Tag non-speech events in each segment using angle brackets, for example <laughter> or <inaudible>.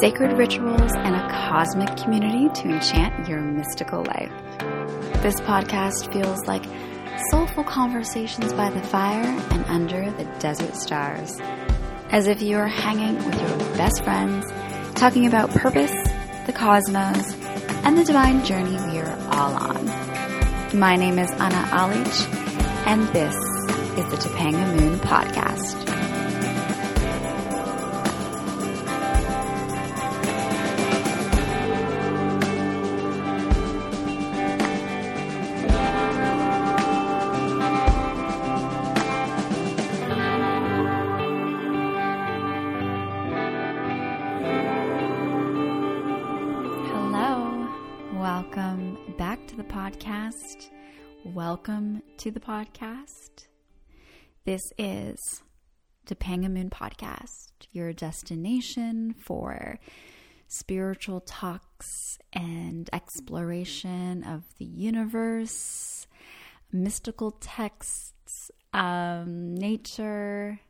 sacred rituals, and a cosmic community to enchant your mystical life. This podcast feels like soulful conversations by the fire and under the desert stars, as if you are hanging with your best friends, talking about purpose, the cosmos, and the divine journey we are all on. My name is Anna Alich, and this is the Topanga Moon Podcast. To the podcast. This is Topanga Moon Podcast, your destination for spiritual talks and exploration of the universe, mystical texts, um, nature,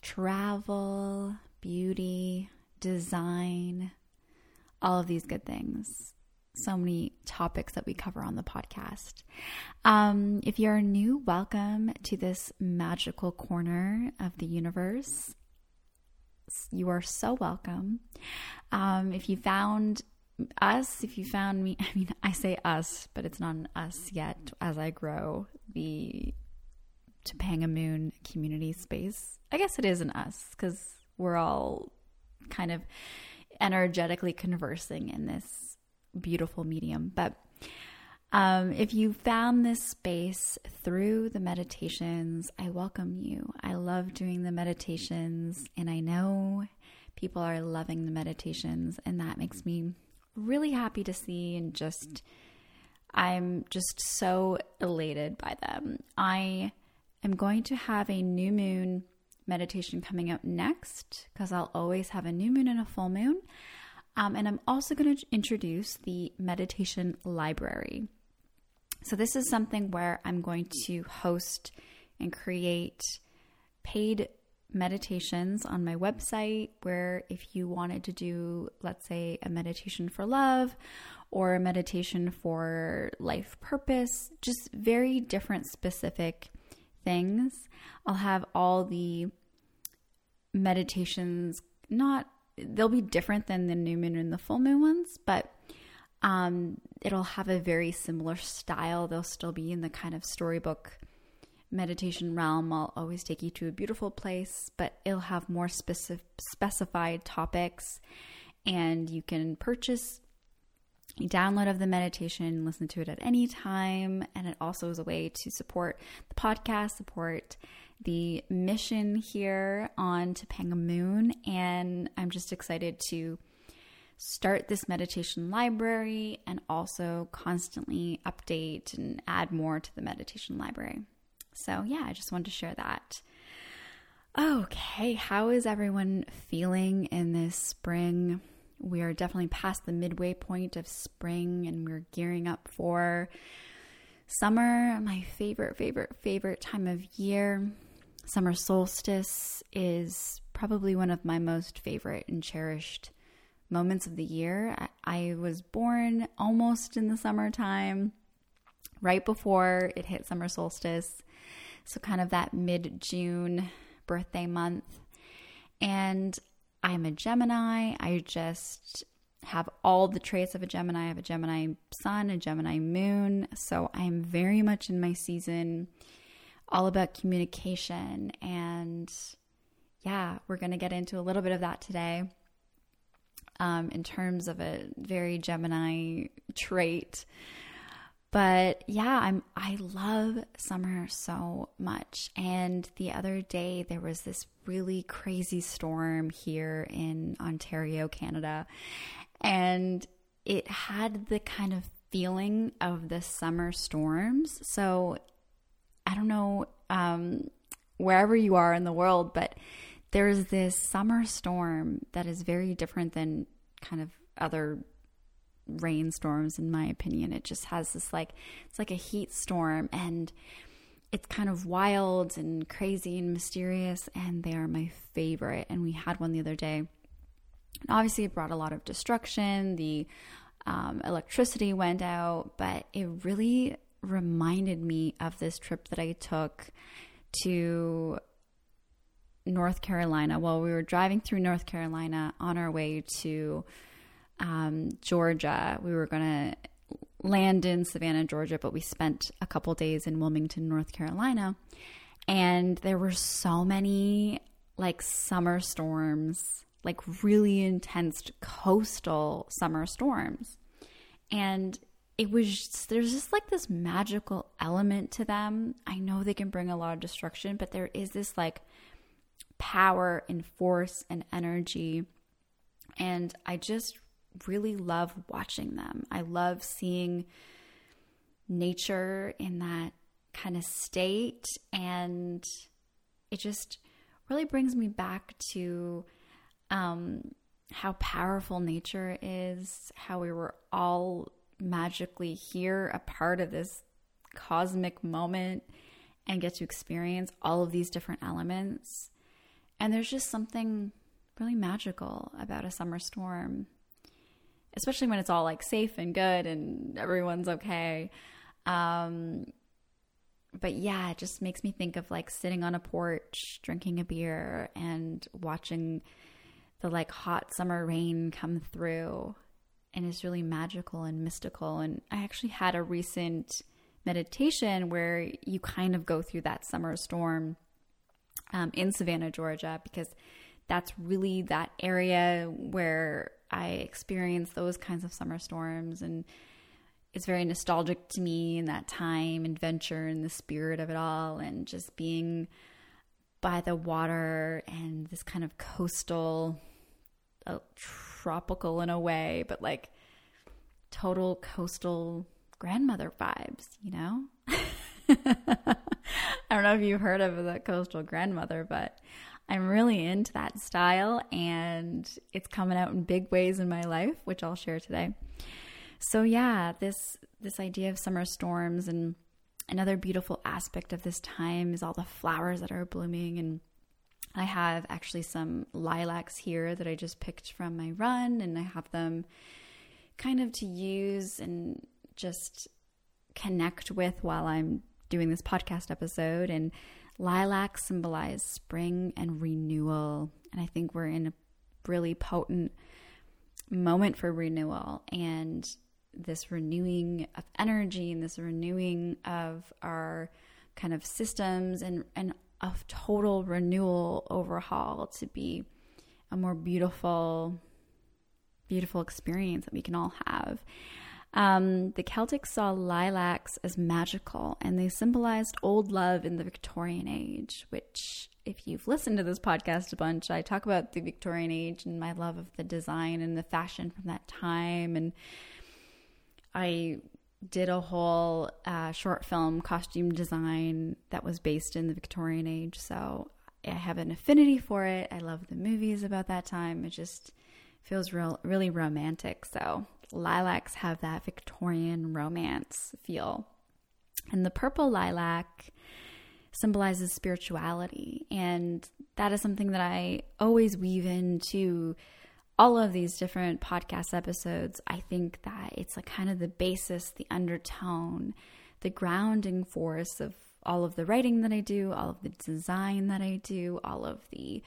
travel, beauty, design, all of these good things so many topics that we cover on the podcast. Um, if you're new, welcome to this magical corner of the universe. You are so welcome. Um, if you found us, if you found me, <laughs> I mean, I say us, but it's not an us yet as I grow the Topanga Moon community space. I guess it is an us because we're all kind of energetically conversing in this beautiful medium. But um, if you found this space through the meditations, I welcome you. I love doing the meditations, and I know people are loving the meditations, and that makes me really happy to see and just. I'm just so elated by them. I am going to have a new moon meditation coming up next because I'll always have a new moon and a full moon. Um, and I'm also going to introduce the meditation library. So, this is something where I'm going to host and create paid meditations on my website. Where if you wanted to do, let's say, a meditation for love or a meditation for life purpose, just very different specific things, I'll have all the meditations not they'll be different than the new moon and the full moon ones, but um, it'll have a very similar style. They'll still be in the kind of storybook meditation realm. I'll always take you to a beautiful place, but it'll have more specific specified topics, and you can purchase a download of the meditation, listen to it at any time, and it also is a way to support the podcast, support the mission here on Topanga Moon, and I'm just excited to start this meditation library and also constantly update and add more to the meditation library. So, yeah, I just wanted to share that. Okay, how is everyone feeling in this spring? We are definitely past the midway point of spring and we're gearing up for summer, my favorite, favorite, favorite time of year. Summer solstice is probably one of my most favorite and cherished moments of the year. I, was born almost in the summertime, right before it hit summer solstice. So, kind of that mid June birthday month. And I'm a Gemini. I just have all the traits of a Gemini. I have a Gemini sun, a Gemini moon. So, I'm very much in my season all about communication. And yeah, we're going to get into a little bit of that today um, in terms of a very Gemini trait. But yeah, I'm I love summer so much. And the other day there was this really crazy storm here in Ontario, Canada. And it had the kind of feeling of the summer storms. So I don't know um, wherever you are in the world, but there's this summer storm that is very different than kind of other rainstorms, in my opinion. It just has this like, it's like a heat storm and it's kind of wild and crazy and mysterious, and they are my favorite. And we had one the other day. obviously, it brought a lot of destruction. The um, electricity went out, but it really reminded me of this trip that I took to North Carolina while we were driving through North Carolina on our way to um, Georgia. We were going to land in Savannah, Georgia, but we spent a couple days in Wilmington, North Carolina. And there were so many like summer storms, like really intense coastal summer storms. And it was just, there's just like this magical element to them. I know they can bring a lot of destruction, but there is this like power and force and energy. And I just really love watching them. I love seeing nature in that kind of state. And it just really brings me back to um, how powerful nature is, how we were all magically here, a part of this cosmic moment, and get to experience all of these different elements. And there's just something really magical about a summer storm especially when it's all like safe and good and everyone's okay. Um, but yeah, it just makes me think of like sitting on a porch, drinking a beer, and watching the like hot summer rain come through. And it's really magical and mystical. And I actually had a recent meditation where you kind of go through that summer storm um, in Savannah, Georgia, because that's really that area where I experience those kinds of summer storms and it's very nostalgic to me in that time, adventure and the spirit of it all and just being by the water and this kind of coastal uh, tropical in a way, but like total coastal grandmother vibes, you know? <laughs> I don't know if you've heard of the coastal grandmother, but I'm really into that style and it's coming out in big ways in my life, which I'll share today. So yeah, this this idea of summer storms and another beautiful aspect of this time is all the flowers that are blooming and I have actually some lilacs here that I just picked from my run and I have them kind of to use and just connect with while I'm doing this podcast episode and Lilacs symbolize spring and renewal. And I think we're in a really potent moment for renewal and this renewing of energy and this renewing of our kind of systems and, and a total renewal overhaul to be a more beautiful, beautiful experience that we can all have. Um, the Celtics saw lilacs as magical and they symbolized old love in the Victorian age, which, if you've listened to this podcast a bunch, I talk about the Victorian age and my love of the design and the fashion from that time. And I did a whole uh, short film costume design that was based in the Victorian age. So I have an affinity for it. I love the movies about that time. It just feels real, really romantic. So lilacs have that Victorian romance feel. And the purple lilac symbolizes spirituality. And that is something that I always weave into all of these different podcast episodes. I think that it's like kind of the basis, the undertone, the grounding force of all of the writing that I do, all of the design that I do, all of the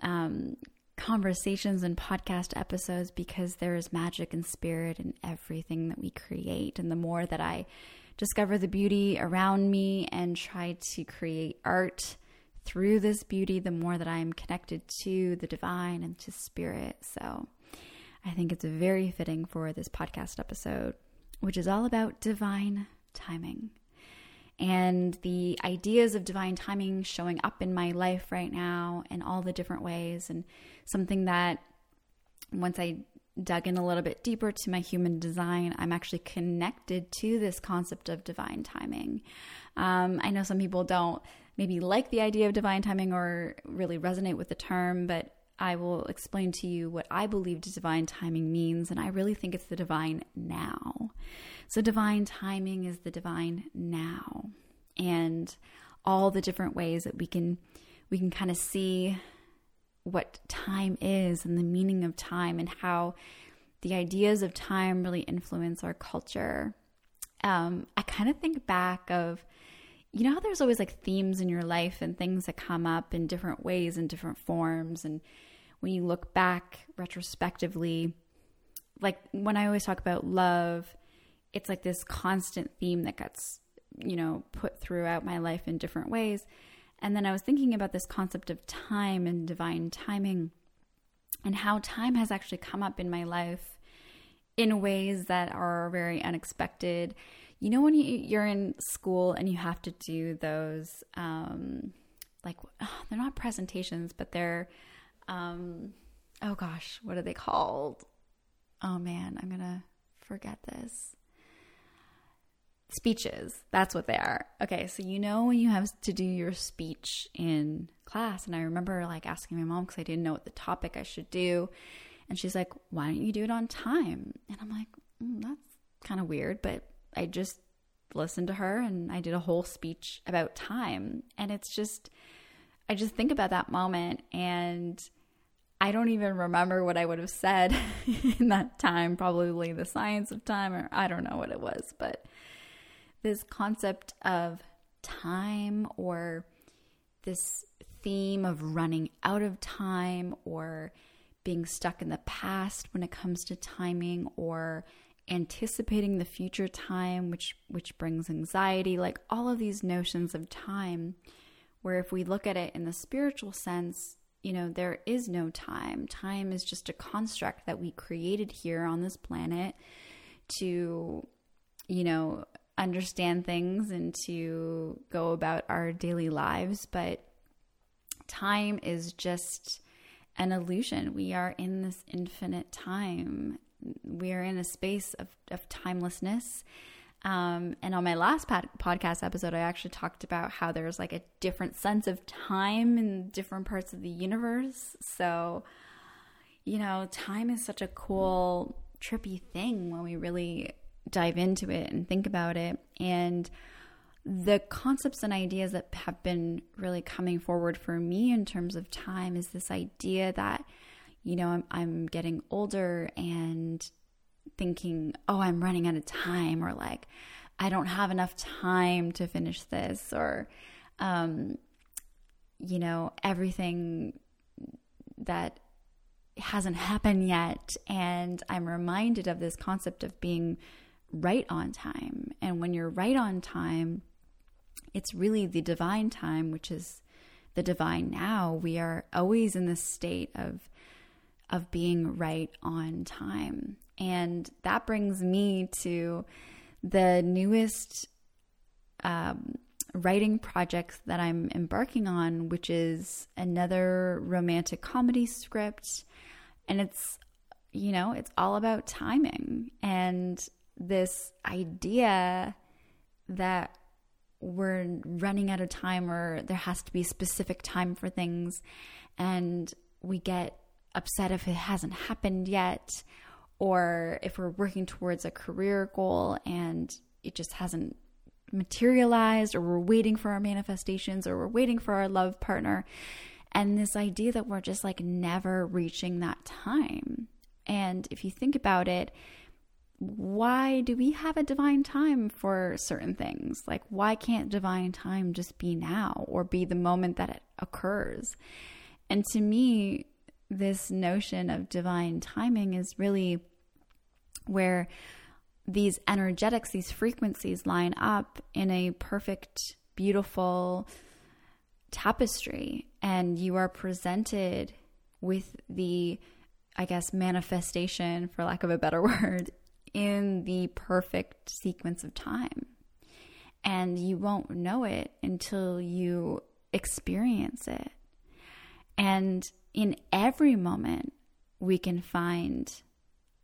um, conversations and podcast episodes because there is magic and spirit in everything that we create. And the more that I discover the beauty around me and try to create art through this beauty, the more that I'm connected to the divine and to spirit. So I think it's very fitting for this podcast episode, which is all about divine timing and the ideas of divine timing showing up in my life right now in all the different ways and something that once I dug in a little bit deeper to my human design, I'm actually connected to this concept of divine timing. Um, I know some people don't maybe like the idea of divine timing or really resonate with the term, but I will explain to you what I believe divine timing means, and I really think it's the divine now. So, divine timing is the divine now, and all the different ways that we can we can kind of see what time is and the meaning of time and how the ideas of time really influence our culture. Um, I kind of think back of, you know, how there's always like themes in your life and things that come up in different ways and different forms. And when you look back retrospectively, like when I always talk about love, it's like this constant theme that gets, you know, put throughout my life in different ways. And then I was thinking about this concept of time and divine timing and how time has actually come up in my life in ways that are very unexpected. You know, when you, are in school and you have to do those, um, like, oh, they're not presentations, but they're, um, oh gosh, what are they called? Oh man, I'm gonna forget this speeches. That's what they are. Okay, so you know when you have to do your speech in class, and I remember like asking my mom because I didn't know what the topic I should do, and she's like, "Why don't you do it on time?" And I'm like, mm, "That's kind of weird," but I just listened to her and I did a whole speech about time, and it's just, I just think about that moment and. I don't even remember what I would have said <laughs> in that time, probably the science of time, or I don't know what it was, but this concept of time or this theme of running out of time or being stuck in the past when it comes to timing or anticipating the future time which which brings anxiety like all of these notions of time where if we look at it in the spiritual sense you know there is no time time is just a construct that we created here on this planet to you know understand things and to go about our daily lives, but time is just an illusion. We are in this infinite time. We are in a space of, of timelessness. Um, and on my last pod- podcast episode, I actually talked about how there's like a different sense of time in different parts of the universe. So, you know, time is such a cool, trippy thing when we really dive into it and think about it. And the concepts and ideas that have been really coming forward for me in terms of time is this idea that, you know, I'm, I'm getting older and thinking, oh, I'm running out of time, or like, I don't have enough time to finish this, or, um, you know, everything that hasn't happened yet. And I'm reminded of this concept of being right on time. And when you're right on time, it's really the divine time, which is the divine now. We are always in this state of of being right on time. And that brings me to the newest um, writing project that I'm embarking on, which is another romantic comedy script. And it's, you know, it's all about timing. And this idea that we're running out of time or there has to be a specific time for things and we get upset if it hasn't happened yet or if we're working towards a career goal and it just hasn't materialized or we're waiting for our manifestations or we're waiting for our love partner and this idea that we're just like never reaching that time and if you think about it why do we have a divine time for certain things? Like, why can't divine time just be now or be the moment that it occurs? And to me, this notion of divine timing is really where these energetics, these frequencies line up in a perfect, beautiful tapestry, and you are presented with the I guess, manifestation, for lack of a better <laughs> word, in the perfect sequence of time. And you won't know it until you experience it. And in every moment, we can find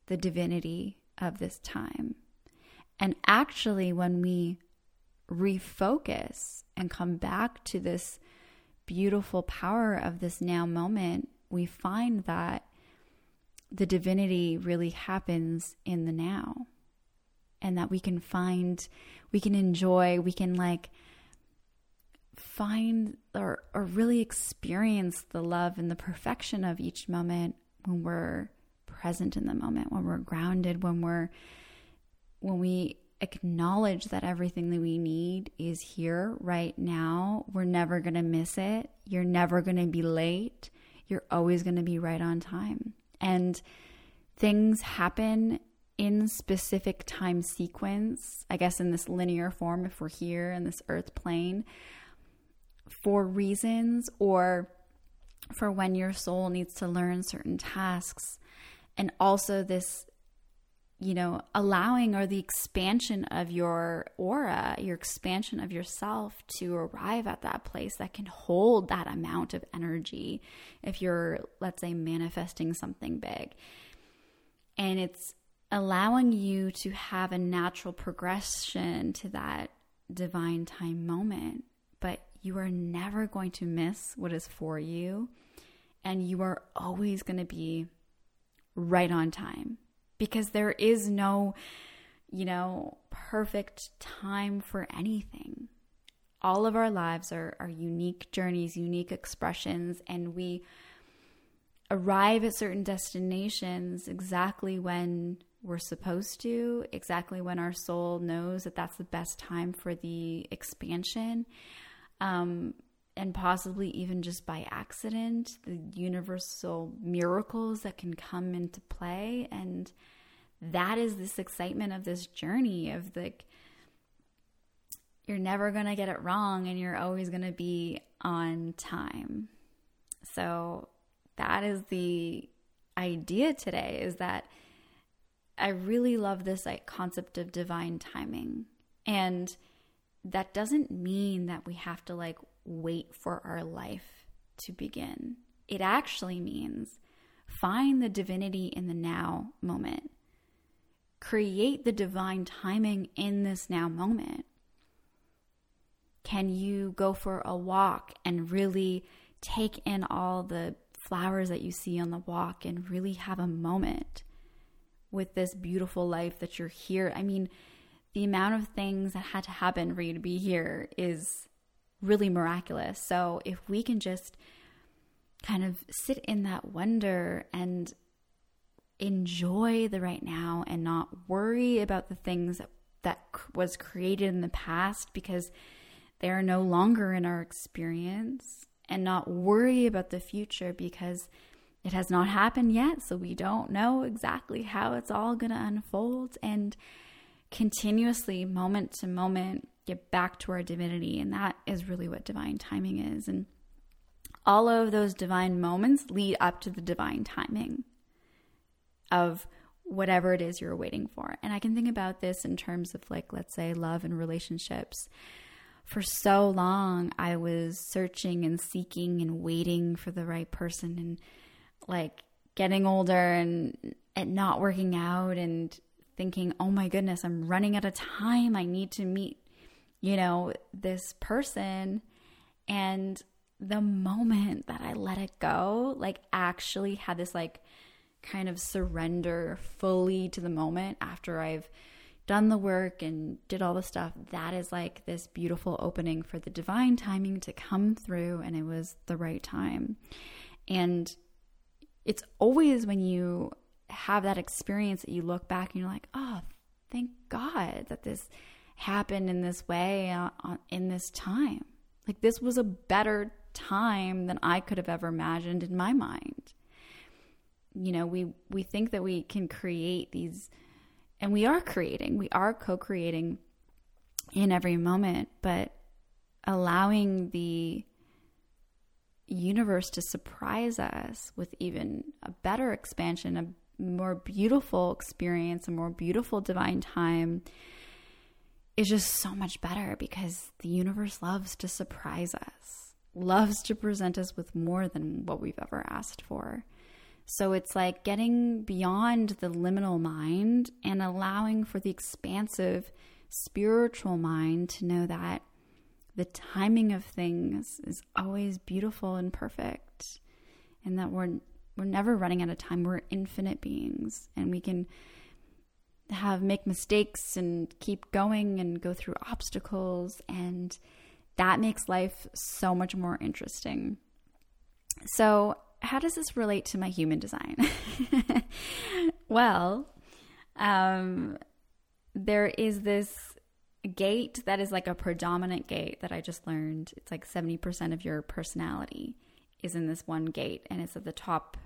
the divinity of this time. And actually, when we refocus and come back to this beautiful power of this now moment, we find that the divinity really happens in the now and that we can find we can enjoy we can like find or, or really experience the love and the perfection of each moment when we're present in the moment, when we're grounded, when we're when we acknowledge that everything that we need is here right now. We're never going to miss it. You're never going to be late. You're always going to be right on time. And things happen in specific time sequence, I guess in this linear form, if we're here in this earth plane, for reasons or for when your soul needs to learn certain tasks. And also, this, you know, allowing or the expansion of your aura, your expansion of yourself to arrive at that place that can hold that amount of energy if you're, let's say, manifesting something big. And it's allowing you to have a natural progression to that divine time moment. But you are never going to miss what is for you. And you are always going to be right on time because there is no, you know, perfect time for anything. All of our lives are, are unique journeys, unique expressions, and we arrive at certain destinations exactly when we're supposed to, exactly when our soul knows that that's the best time for the expansion. Um, and possibly even just by accident, the universal miracles that can come into play. And that is this excitement of this journey of like, you're never going to get it wrong and you're always going to be on time. So that is the idea today is that I really love this like concept of divine timing. And that doesn't mean that we have to like wait for our life to begin. It actually means find the divinity in the now moment. Create the divine timing in this now moment. Can you go for a walk and really take in all the flowers that you see on the walk and really have a moment? with this beautiful life that you're here. I mean, the amount of things that had to happen for you to be here is really miraculous. So if we can just kind of sit in that wonder and enjoy the right now and not worry about the things that, was created in the past because they are no longer in our experience and not worry about the future because it has not happened yet, so we don't know exactly how it's all going to unfold. And continuously, moment to moment, get back to our divinity. And that is really what divine timing is. And all of those divine moments lead up to the divine timing of whatever it is you're waiting for. And I can think about this in terms of, like, let's say, love and relationships. For so long, I was searching and seeking and waiting for the right person and like getting older and not working out and thinking, oh my goodness, I'm running out of time. I need to meet, you know, this person. And the moment that I let it go, like actually had this like kind of surrender fully to the moment after I've done the work and did all the stuff, that is like this beautiful opening for the divine timing to come through. And it was the right time. And it's always when you have that experience that you look back and you're like, oh, thank God that this happened in this way uh, in this time. Like, this was a better time than I could have ever imagined in my mind. You know, we, we think that we can create these, and we are creating, we are co creating in every moment, but allowing the universe to surprise us with even a better expansion, a more beautiful experience, a more beautiful divine time is just so much better because the universe loves to surprise us, loves to present us with more than what we've ever asked for. So it's like getting beyond the liminal mind and allowing for the expansive spiritual mind to know that the timing of things is always beautiful and perfect and that we're we're never running out of time we're infinite beings and we can have make mistakes and keep going and go through obstacles and that makes life so much more interesting. So, how does this relate to my human design? <laughs> well, um, there is this gate that is like a predominant gate that I just learned. It's like 70% of your personality is in this one gate, and it's at the top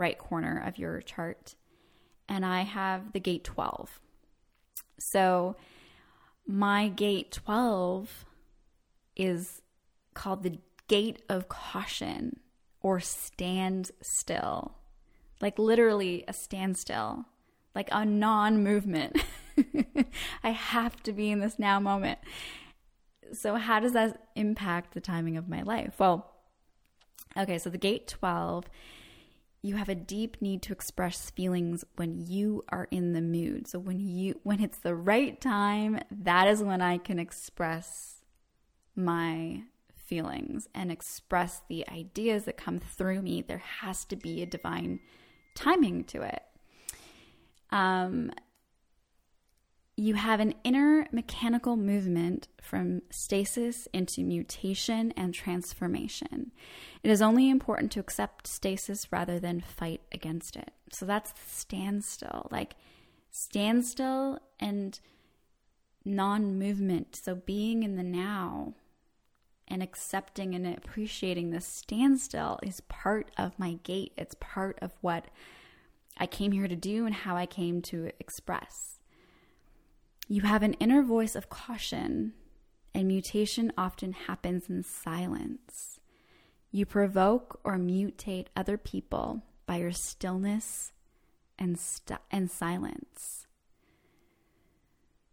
right corner of your chart. And I have the gate 12. So, my gate 12 is called the gate of caution or stand still. Like literally a standstill, like a non movement. <laughs> I have to be in this now moment. So, how does that impact the timing of my life? Well, okay, so the gate 12 you have a deep need to express feelings when you are in the mood. So when you when it's the right time, that is when I can express my feelings and express the ideas that come through me. There has to be a divine timing to it. Um you have an inner mechanical movement from stasis into mutation and transformation. It is only important to accept stasis rather than fight against it. So that's the standstill, like standstill and non movement. So being in the now and accepting and appreciating the standstill is part of my gate. It's part of what I came here to do and how I came to express. You have an inner voice of caution, and mutation often happens in silence. You provoke or mutate other people by your stillness and, st- and silence.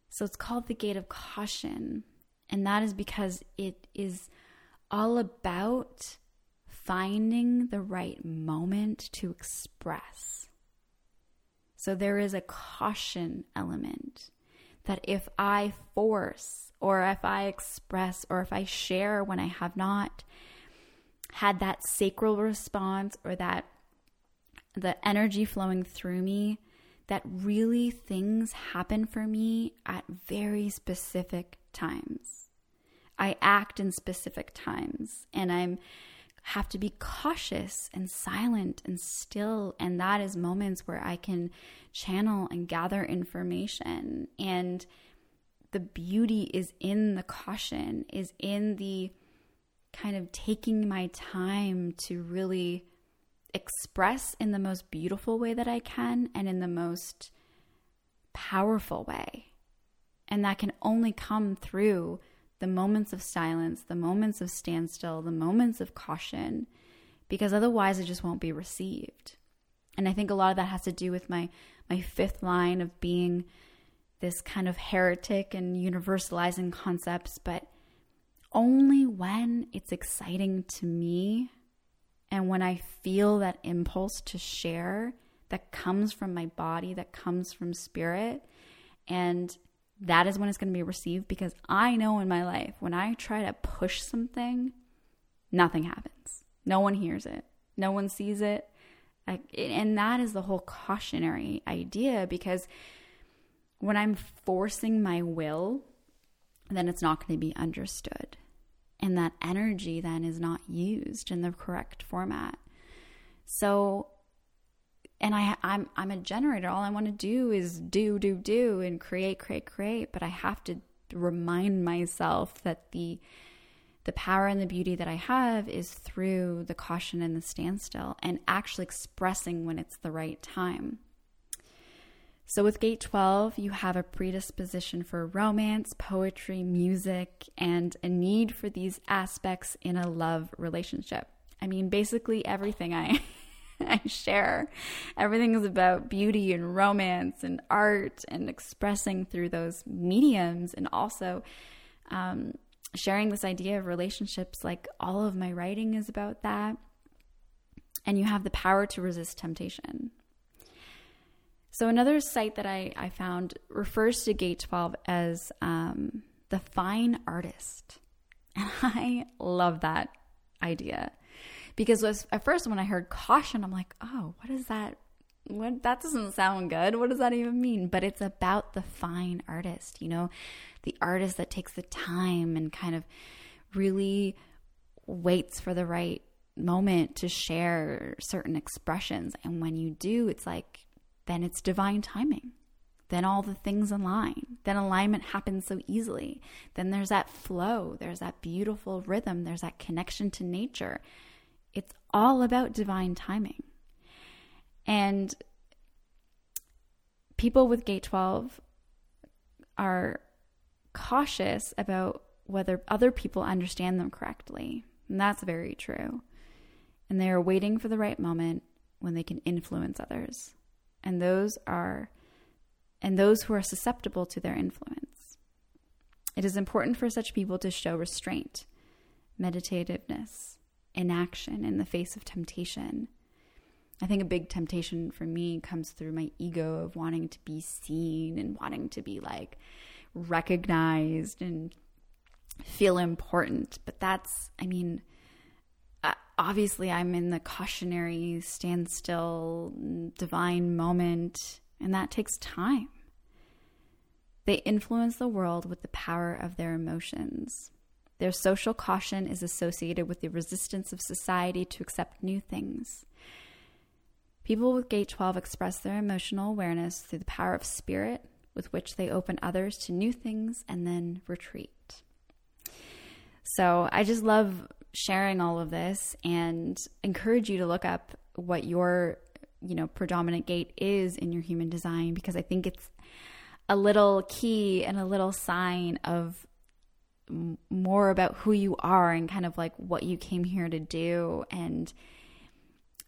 So it's called the gate of caution, and that is because it is all about finding the right moment to express. So there is a caution element that if I force or if I express or if I share when I have not had that sacral response or that the energy flowing through me, that really things happen for me at very specific times. I act in specific times and I'm have to be cautious and silent and still. And that is moments where I can channel and gather information. And the beauty is in the caution, is in the kind of taking my time to really express in the most beautiful way that I can and in the most powerful way. And that can only come through the moments of silence, the moments of standstill, the moments of caution, because otherwise it just won't be received. And I think a lot of that has to do with my my fifth line of being this kind of heretic and universalizing concepts, but only when it's exciting to me and when I feel that impulse to share that comes from my body, that comes from spirit, and that is when it's going to be received because I know in my life when I try to push something, nothing happens. No one hears it, no one sees it. and that is the whole cautionary idea because when I'm forcing my will, then it's not going to be understood. And that energy then is not used in the correct format. So and I I'm I'm a generator. All I want to do is do do do and create create create, but I have to remind myself that the the power and the beauty that I have is through the caution and the standstill and actually expressing when it's the right time. So, with gate 12, you have a predisposition for romance, poetry, music, and a need for these aspects in a love relationship. I mean, basically everything I <laughs> I share. Everything is about beauty and romance and art and expressing through those mediums and also um, sharing this idea of relationships. Like all of my writing is about that. And you have the power to resist temptation. So, another site that I, I found refers to Gate 12 as um, the fine artist. <laughs> And I love that idea because at first when I heard caution, I'm like, oh, what is that? What that doesn't sound good. What does that even mean? But it's about the fine artist, you know, the artist that takes the time and kind of really waits for the right moment to share certain expressions. And when you do, it's like, then it's divine timing. Then all the things align. Then alignment happens so easily. Then there's that flow. There's that beautiful rhythm. There's that connection to nature. All about divine timing. And people with gate 12 are cautious about whether other people understand them correctly. And that's very true. And they are waiting for the right moment when they can influence others. And those are and those who are susceptible to their influence. It is important for such people to show restraint, meditativeness, inaction in the face of temptation. I think a big temptation for me comes through my ego of wanting to be seen and wanting to be like recognized and feel important. But that's, I mean, uh, obviously, I'm in the cautionary, standstill, divine moment, and that takes time. They influence the world with the power of their emotions. Their social caution is associated with the resistance of society to accept new things. People with Gate 12 express their emotional awareness through the power of spirit, with which they open others to new things and then retreat. So I just love sharing all of this and encourage you to look up what your you know predominant gate is in your human design because I think it's a little key and a little sign of more about who you are and kind of like what you came here to do. And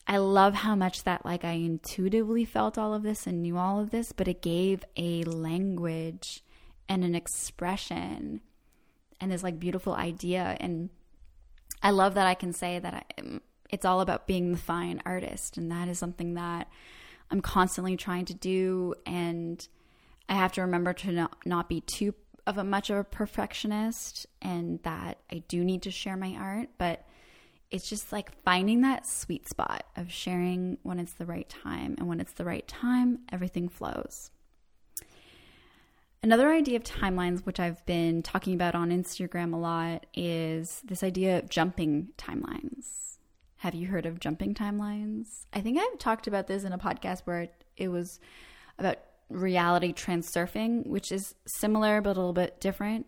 I love how much that like I intuitively felt all of this and knew all of this but it gave a language and an expression and this like beautiful idea. And I love that I can say that I, um, it's all about being the fine artist. And that is something that I'm constantly trying to do. And I have to remember to not, not be too of a much of a perfectionist and that I do need to share my art but it's just like finding that sweet spot of sharing when it's the right time and when it's the right time everything flows. Another idea of timelines, which I've been talking about on Instagram a lot, is this idea of jumping timelines. Have you heard of jumping timelines? I think I've talked about this in a podcast where it was about reality transurfing, which is similar but a little bit different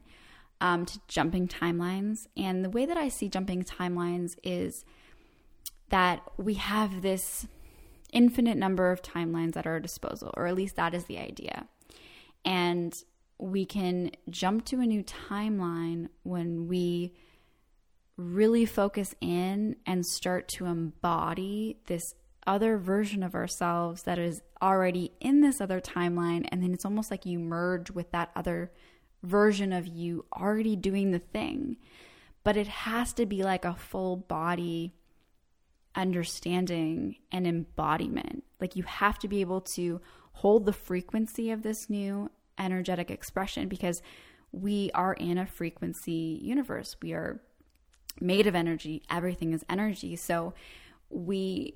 um, to jumping timelines. And the way that I see jumping timelines is that we have this infinite number of timelines at our disposal, or at least that is the idea. And we can jump to a new timeline when we really focus in and start to embody this other version of ourselves that is already in this other timeline. And then it's almost like you merge with that other version of you already doing the thing. But it has to be like a full body understanding and embodiment. Like you have to be able to hold the frequency of this new energetic expression because we are in a frequency universe. We are made of energy, everything is energy. So we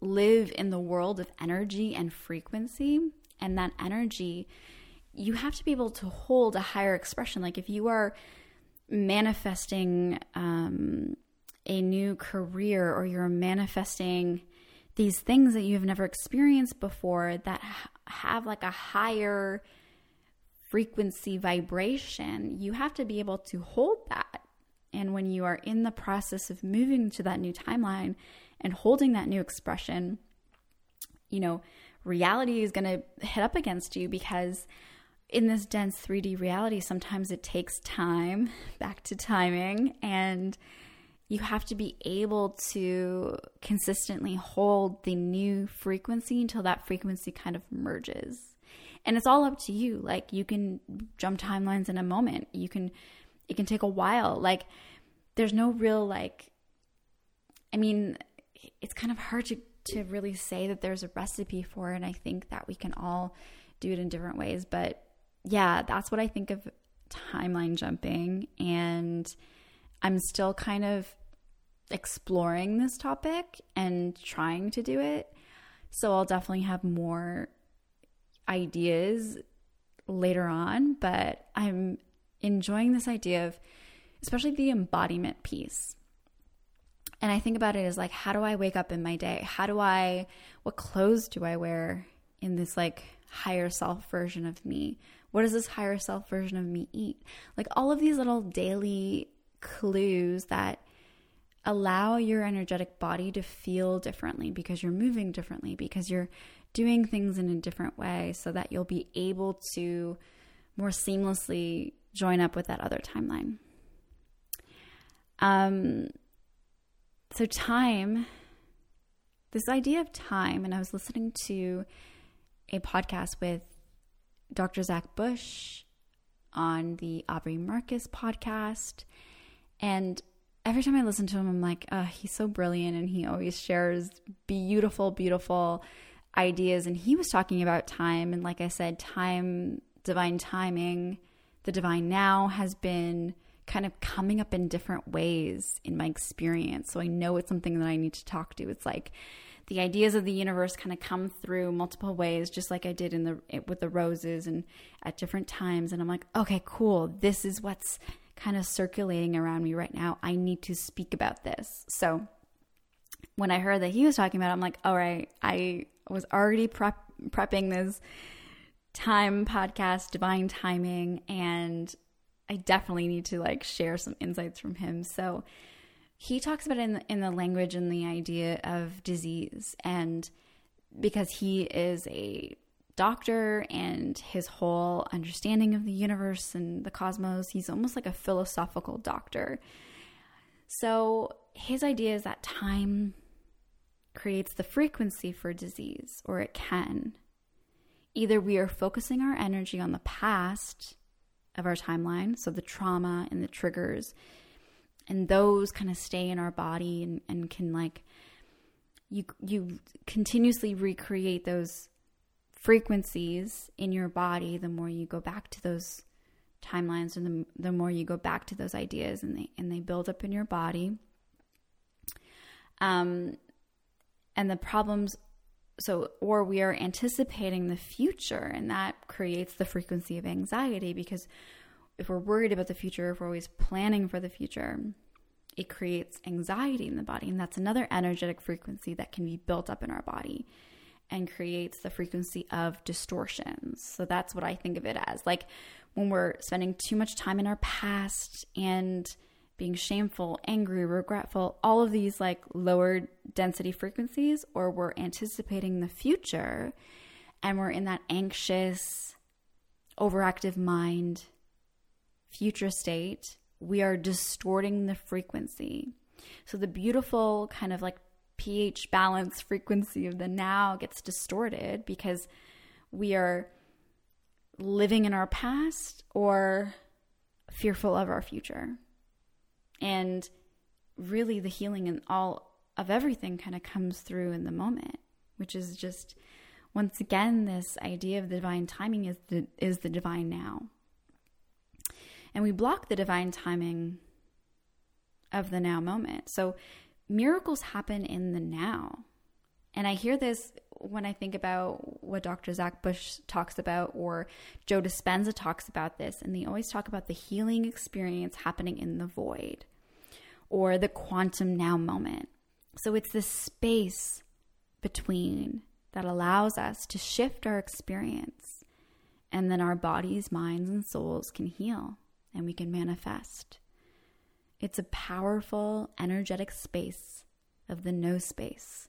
live in the world of energy and frequency, and that energy, you have to be able to hold a higher expression. Like if you are manifesting um, a new career or you're manifesting these things that you've never experienced before that have like a higher frequency vibration, you have to be able to hold that. And when you are in the process of moving to that new timeline and holding that new expression, you know, reality is going to hit up against you because in this dense 3D reality, sometimes it takes time, <laughs> back to timing, and you have to be able to consistently hold the new frequency until that frequency kind of merges. And it's all up to you. Like you can jump timelines in a moment. You can it can take a while. Like there's no real like I mean, it's kind of hard to to really say that there's a recipe for it. And I think that we can all do it in different ways. But yeah, that's what I think of timeline jumping. And I'm still kind of exploring this topic and trying to do it. So I'll definitely have more ideas later on, but I'm enjoying this idea of especially the embodiment piece. And I think about it as like, how do I wake up in my day? How do I, what clothes do I wear in this like higher self version of me? What does this higher self version of me eat? Like all of these little daily clues that allow your energetic body to feel differently because you're moving differently, because you're doing things in a different way, so that you'll be able to more seamlessly join up with that other timeline. Um, so, time, this idea of time, and I was listening to a podcast with Dr. Zach Bush on the Aubrey Marcus podcast. And every time I listen to him, I'm like, oh, he's so brilliant. And he always shares beautiful, beautiful ideas. And he was talking about time. And like I said, time, divine timing, the divine now has been kind of coming up in different ways in my experience. So I know it's something that I need to talk to. It's like the ideas of the universe kind of come through multiple ways, just like I did in the with the roses and at different times. And I'm like, okay, cool. This is what's kind of circulating around me right now. I need to speak about this. So when I heard that he was talking about it, I'm like, all right, I was already prep, prepping this time podcast, divine timing, and I definitely need to like share some insights from him. So he talks about in the, in the language and the idea of disease, and because he is a doctor and his whole understanding of the universe and the cosmos, he's almost like a philosophical doctor. So his idea is that time creates the frequency for disease, or it can. Either we are focusing our energy on the past of our timeline. So the trauma and the triggers and those kind of stay in our body and, and can like you you continuously recreate those frequencies in your body the more you go back to those timelines and the, the more you go back to those ideas and they and they build up in your body um and the problems so or we are anticipating the future and that creates the frequency of anxiety because if we're worried about the future if we're always planning for the future it creates anxiety in the body. And that's another energetic frequency that can be built up in our body and creates the frequency of distortions. So that's what i think of it as. Like when we're spending too much time in our past and being shameful, angry, regretful, all of these like lower density frequencies, or we're anticipating the future and we're in that anxious, overactive mind, future state, we are distorting the frequency. So the beautiful kind of like pH balance frequency of the now gets distorted because we are living in our past or fearful of our future. And really, the healing and all of everything kind of comes through in the moment, which is just once again this idea of the divine timing is the is the divine now. And we block the divine timing of the now moment. So miracles happen in the now. And I hear this when I think about what Dr. Zach Bush talks about, or Joe Dispenza talks about this, and they always talk about the healing experience happening in the void or the quantum now moment. So it's this space between that allows us to shift our experience, and then our bodies, minds, and souls can heal and we can manifest. It's a powerful, energetic space of the no space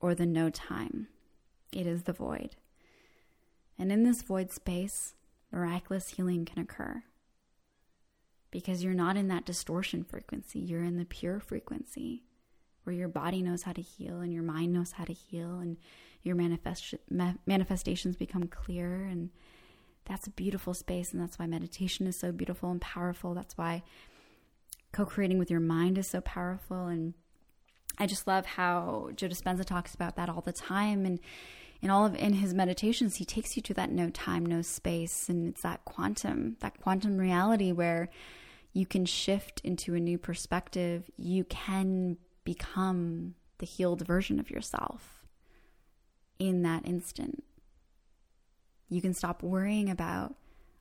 or the no time. It is the void. And in this void space, miraculous healing can occur because you're not in that distortion frequency. You're in the pure frequency where your body knows how to heal and your mind knows how to heal and your manifest- manifestations become clear. And that's a beautiful space. And that's why meditation is so beautiful and powerful. That's why co creating with your mind is so powerful. And I just love how Joe Dispenza talks about that all the time. And in all of in his meditations, he takes you to that no time, no space, and it's that quantum, that quantum reality where you can shift into a new perspective. You can become the healed version of yourself in that instant. You can stop worrying about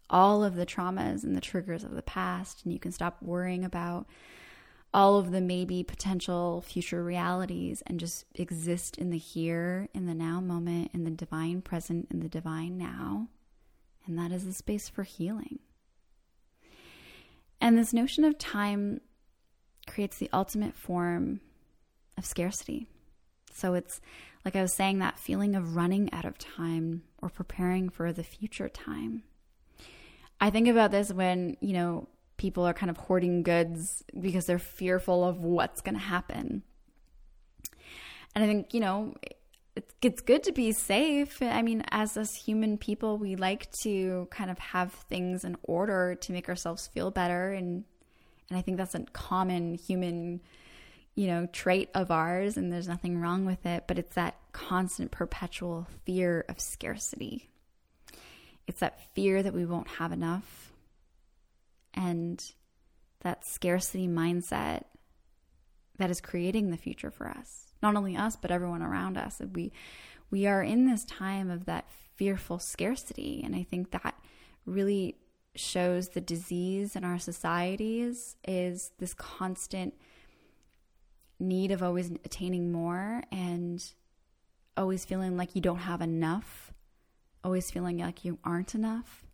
all of the traumas and the triggers of the past, and you can stop worrying about all of the maybe potential future realities and just exist in the here, in the now moment, in the divine present, in the divine now. And that is the space for healing. And this notion of time creates the ultimate form of scarcity. So it's like I was saying, that feeling of running out of time or preparing for the future time. I think about this when, you know, people are kind of hoarding goods because they're fearful of what's going to happen. And I think, you know, it's good to be safe. I mean, as us human people, we like to kind of have things in order to make ourselves feel better and and I think that's a common human you know, trait of ours and there's nothing wrong with it, but it's that constant perpetual fear of scarcity. It's that fear that we won't have enough and that scarcity mindset that is creating the future for us. Not only us, but everyone around us. We we are in this time of that fearful scarcity and I think that really shows the disease in our societies is this constant need of always attaining more and always feeling like you don't have enough, always feeling like you aren't enough,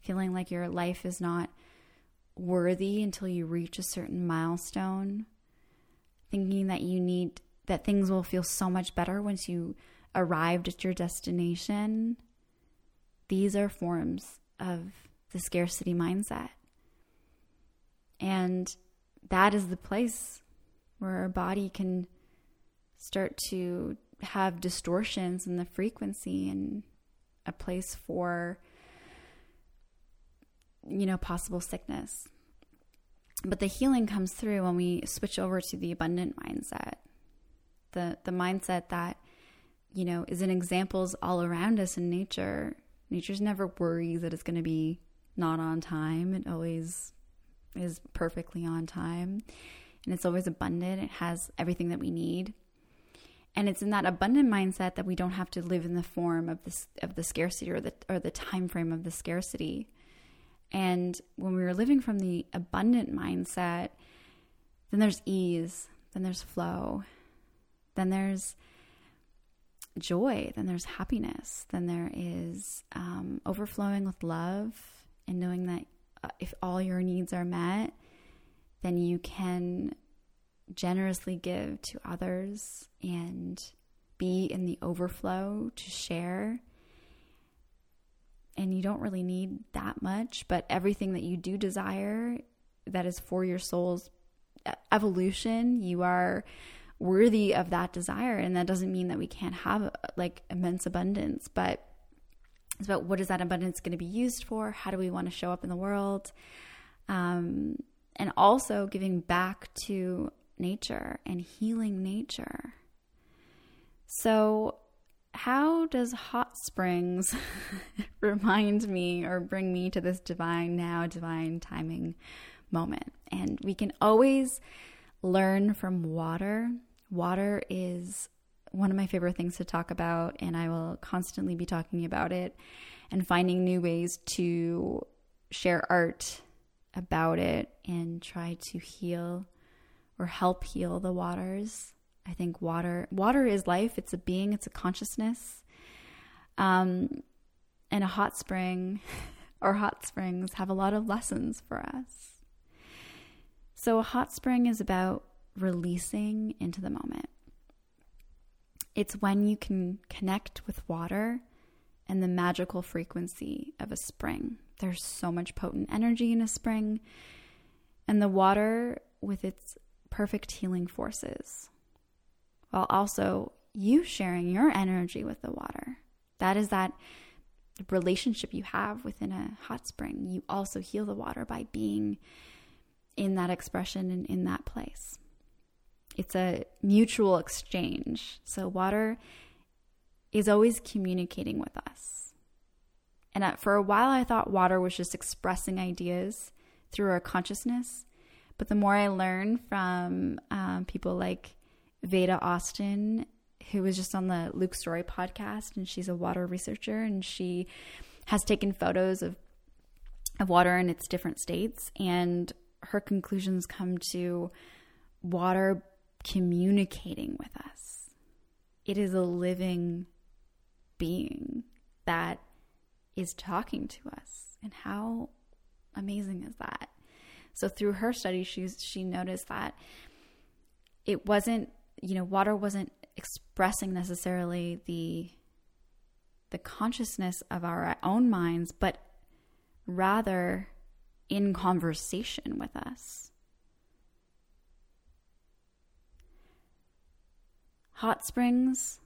feeling like your life is not worthy until you reach a certain milestone, thinking that you need that things will feel so much better once you arrived at your destination. These are forms of the scarcity mindset. And that is the place where our body can start to have distortions in the frequency and a place for you know possible sickness but the healing comes through when we switch over to the abundant mindset the the mindset that you know is in examples all around us in nature nature's never worries that it's going to be not on time it always is perfectly on time and it's always abundant. It has everything that we need. And it's in that abundant mindset that we don't have to live in the form of this of the scarcity or the or the time frame of the scarcity. And when we are living from the abundant mindset, then there's ease, then there's flow, then there's joy, then there's happiness, then there is um, overflowing with love, and knowing that uh, if all your needs are met, then you can generously give to others and be in the overflow to share. And you don't really need that much, but everything that you do desire that is for your soul's evolution, you are worthy of that desire. And that doesn't mean that we can't have like immense abundance, but it's about what is that abundance going to be used for? How do we want to show up in the world? Um, and also giving back to nature and healing nature. So, how does hot springs <laughs> remind me or bring me to this divine now, divine timing moment? And we can always learn from water. Water is one of my favorite things to talk about, and I will constantly be talking about it and finding new ways to share art about it and try to heal or help heal the waters. I think water water is life. It's a being. It's a consciousness. Um, and a hot spring <laughs> or hot springs have a lot of lessons for us. So a hot spring is about releasing into the moment. It's when you can connect with water and the magical frequency of a spring. There's so much potent energy in a spring, and the water, with its perfect healing forces, while also you sharing your energy with the water. That is that relationship you have within a hot spring. You also heal the water by being in that expression and in that place. It's a mutual exchange. So, water is always communicating with us. And for a while, I thought water was just expressing ideas through our consciousness. But the more I learned from um, people like Veda Austin, who was just on the Luke Storey podcast, and she's a water researcher, and she has taken photos of of water in its different states. And her conclusions come to water communicating with us. It is a living being that is talking to us. And how amazing is that? So through her study, she's she noticed that it wasn't, you know, water wasn't expressing necessarily the the consciousness of our own minds, but rather in conversation with us. Hot springs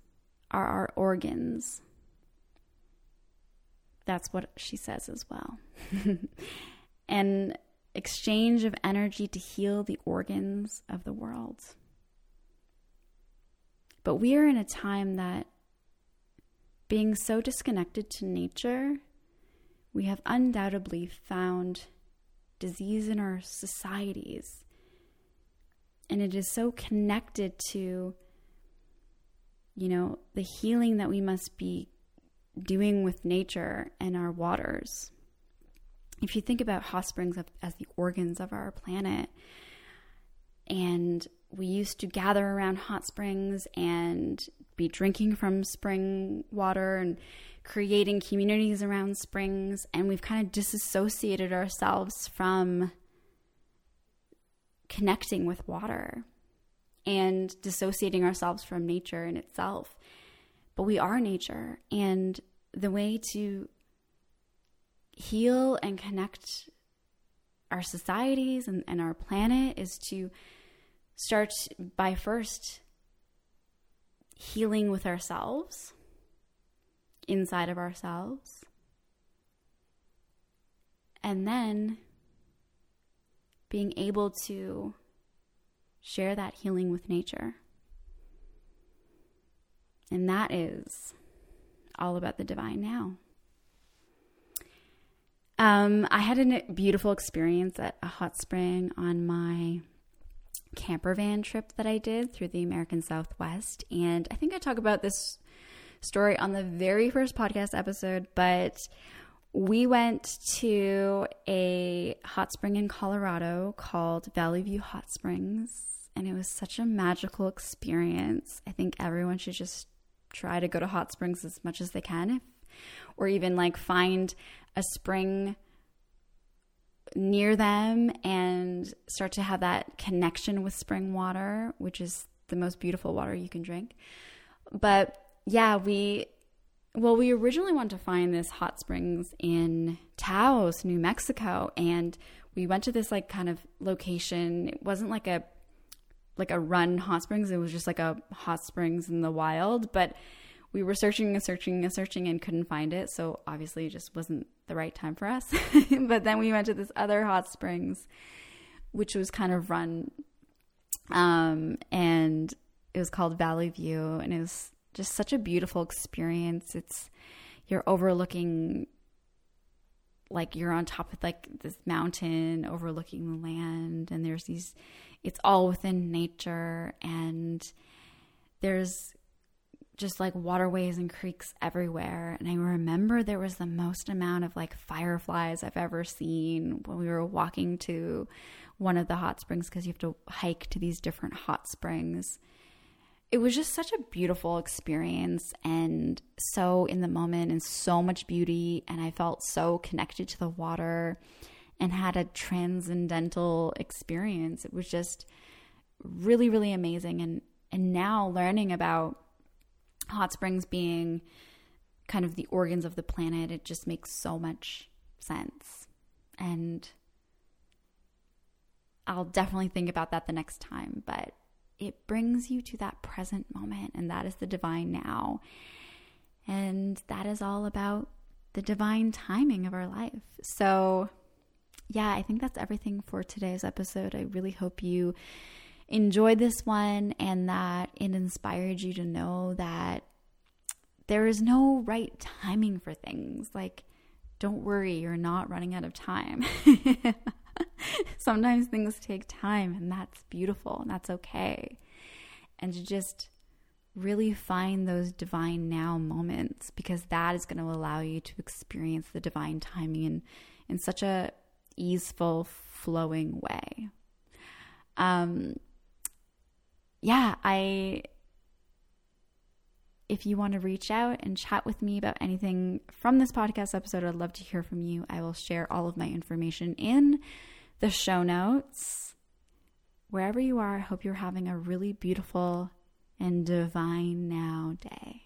are our organs. That's what she says as well. <laughs> and exchange of energy to heal the organs of the world. But we are in a time that being so disconnected to nature, we have undoubtedly found disease in our societies. And it is so connected to, you know, the healing that we must be doing with nature and our waters if you think about hot springs as the organs of our planet, and we used to gather around hot springs and be drinking from spring water and creating communities around springs, and we've kind of disassociated ourselves from connecting with water and dissociating ourselves from nature in itself. But we are nature, and the way to heal and connect our societies and, and our planet is to start by first healing with ourselves, inside of ourselves, and then being able to share that healing with nature. And that is all about the divine now. Um, I had a beautiful experience at a hot spring on my camper van trip that I did through the American Southwest. And I think I talk about this story on the very first podcast episode, but we went to a hot spring in Colorado called Valley View Hot Springs. And it was such a magical experience. I think everyone should just try to go to hot springs as much as they can if or even like find a spring near them and start to have that connection with spring water, which is the most beautiful water you can drink. But yeah, we well, we originally wanted to find this hot springs in Taos, New Mexico, and we went to this like kind of location. It wasn't like a like a run hot springs, it was just like a hot springs in the wild, but we were searching and searching and searching and couldn't find it. So obviously, it just wasn't the right time for us. <laughs> but then we went to this other hot springs, which was kind of run, um, and it was called Valley View, and it was just such a beautiful experience. It's you're overlooking like you're on top of like this mountain overlooking the land and there's these it's all within nature and there's just like waterways and creeks everywhere. And I remember there was the most amount of like fireflies I've ever seen when we were walking to one of the hot springs because you have to hike to these different hot springs. It was just such a beautiful experience and so in the moment and so much beauty. And I felt so connected to the water and had a transcendental experience. It was just really, really amazing. And, and now learning about hot springs being kind of the organs of the planet, it just makes so much sense. And I'll definitely think about that the next time, but it brings you to that present moment, and that is the divine now. And that is all about the divine timing of our life. So, yeah, I think that's everything for today's episode. I really hope you enjoyed this one and that it inspired you to know that there is no right timing for things. Like, don't worry, you're not running out of time. <laughs> Sometimes things take time, and that's beautiful, and that's okay. And to just really find those divine now moments because that is going to allow you to experience the divine timing in in such a easeful, flowing way. Um, yeah, I if you want to reach out and chat with me about anything from this podcast episode, I'd love to hear from you. I will share all of my information in the show notes. Wherever you are, I hope you're having a really beautiful and divine now day.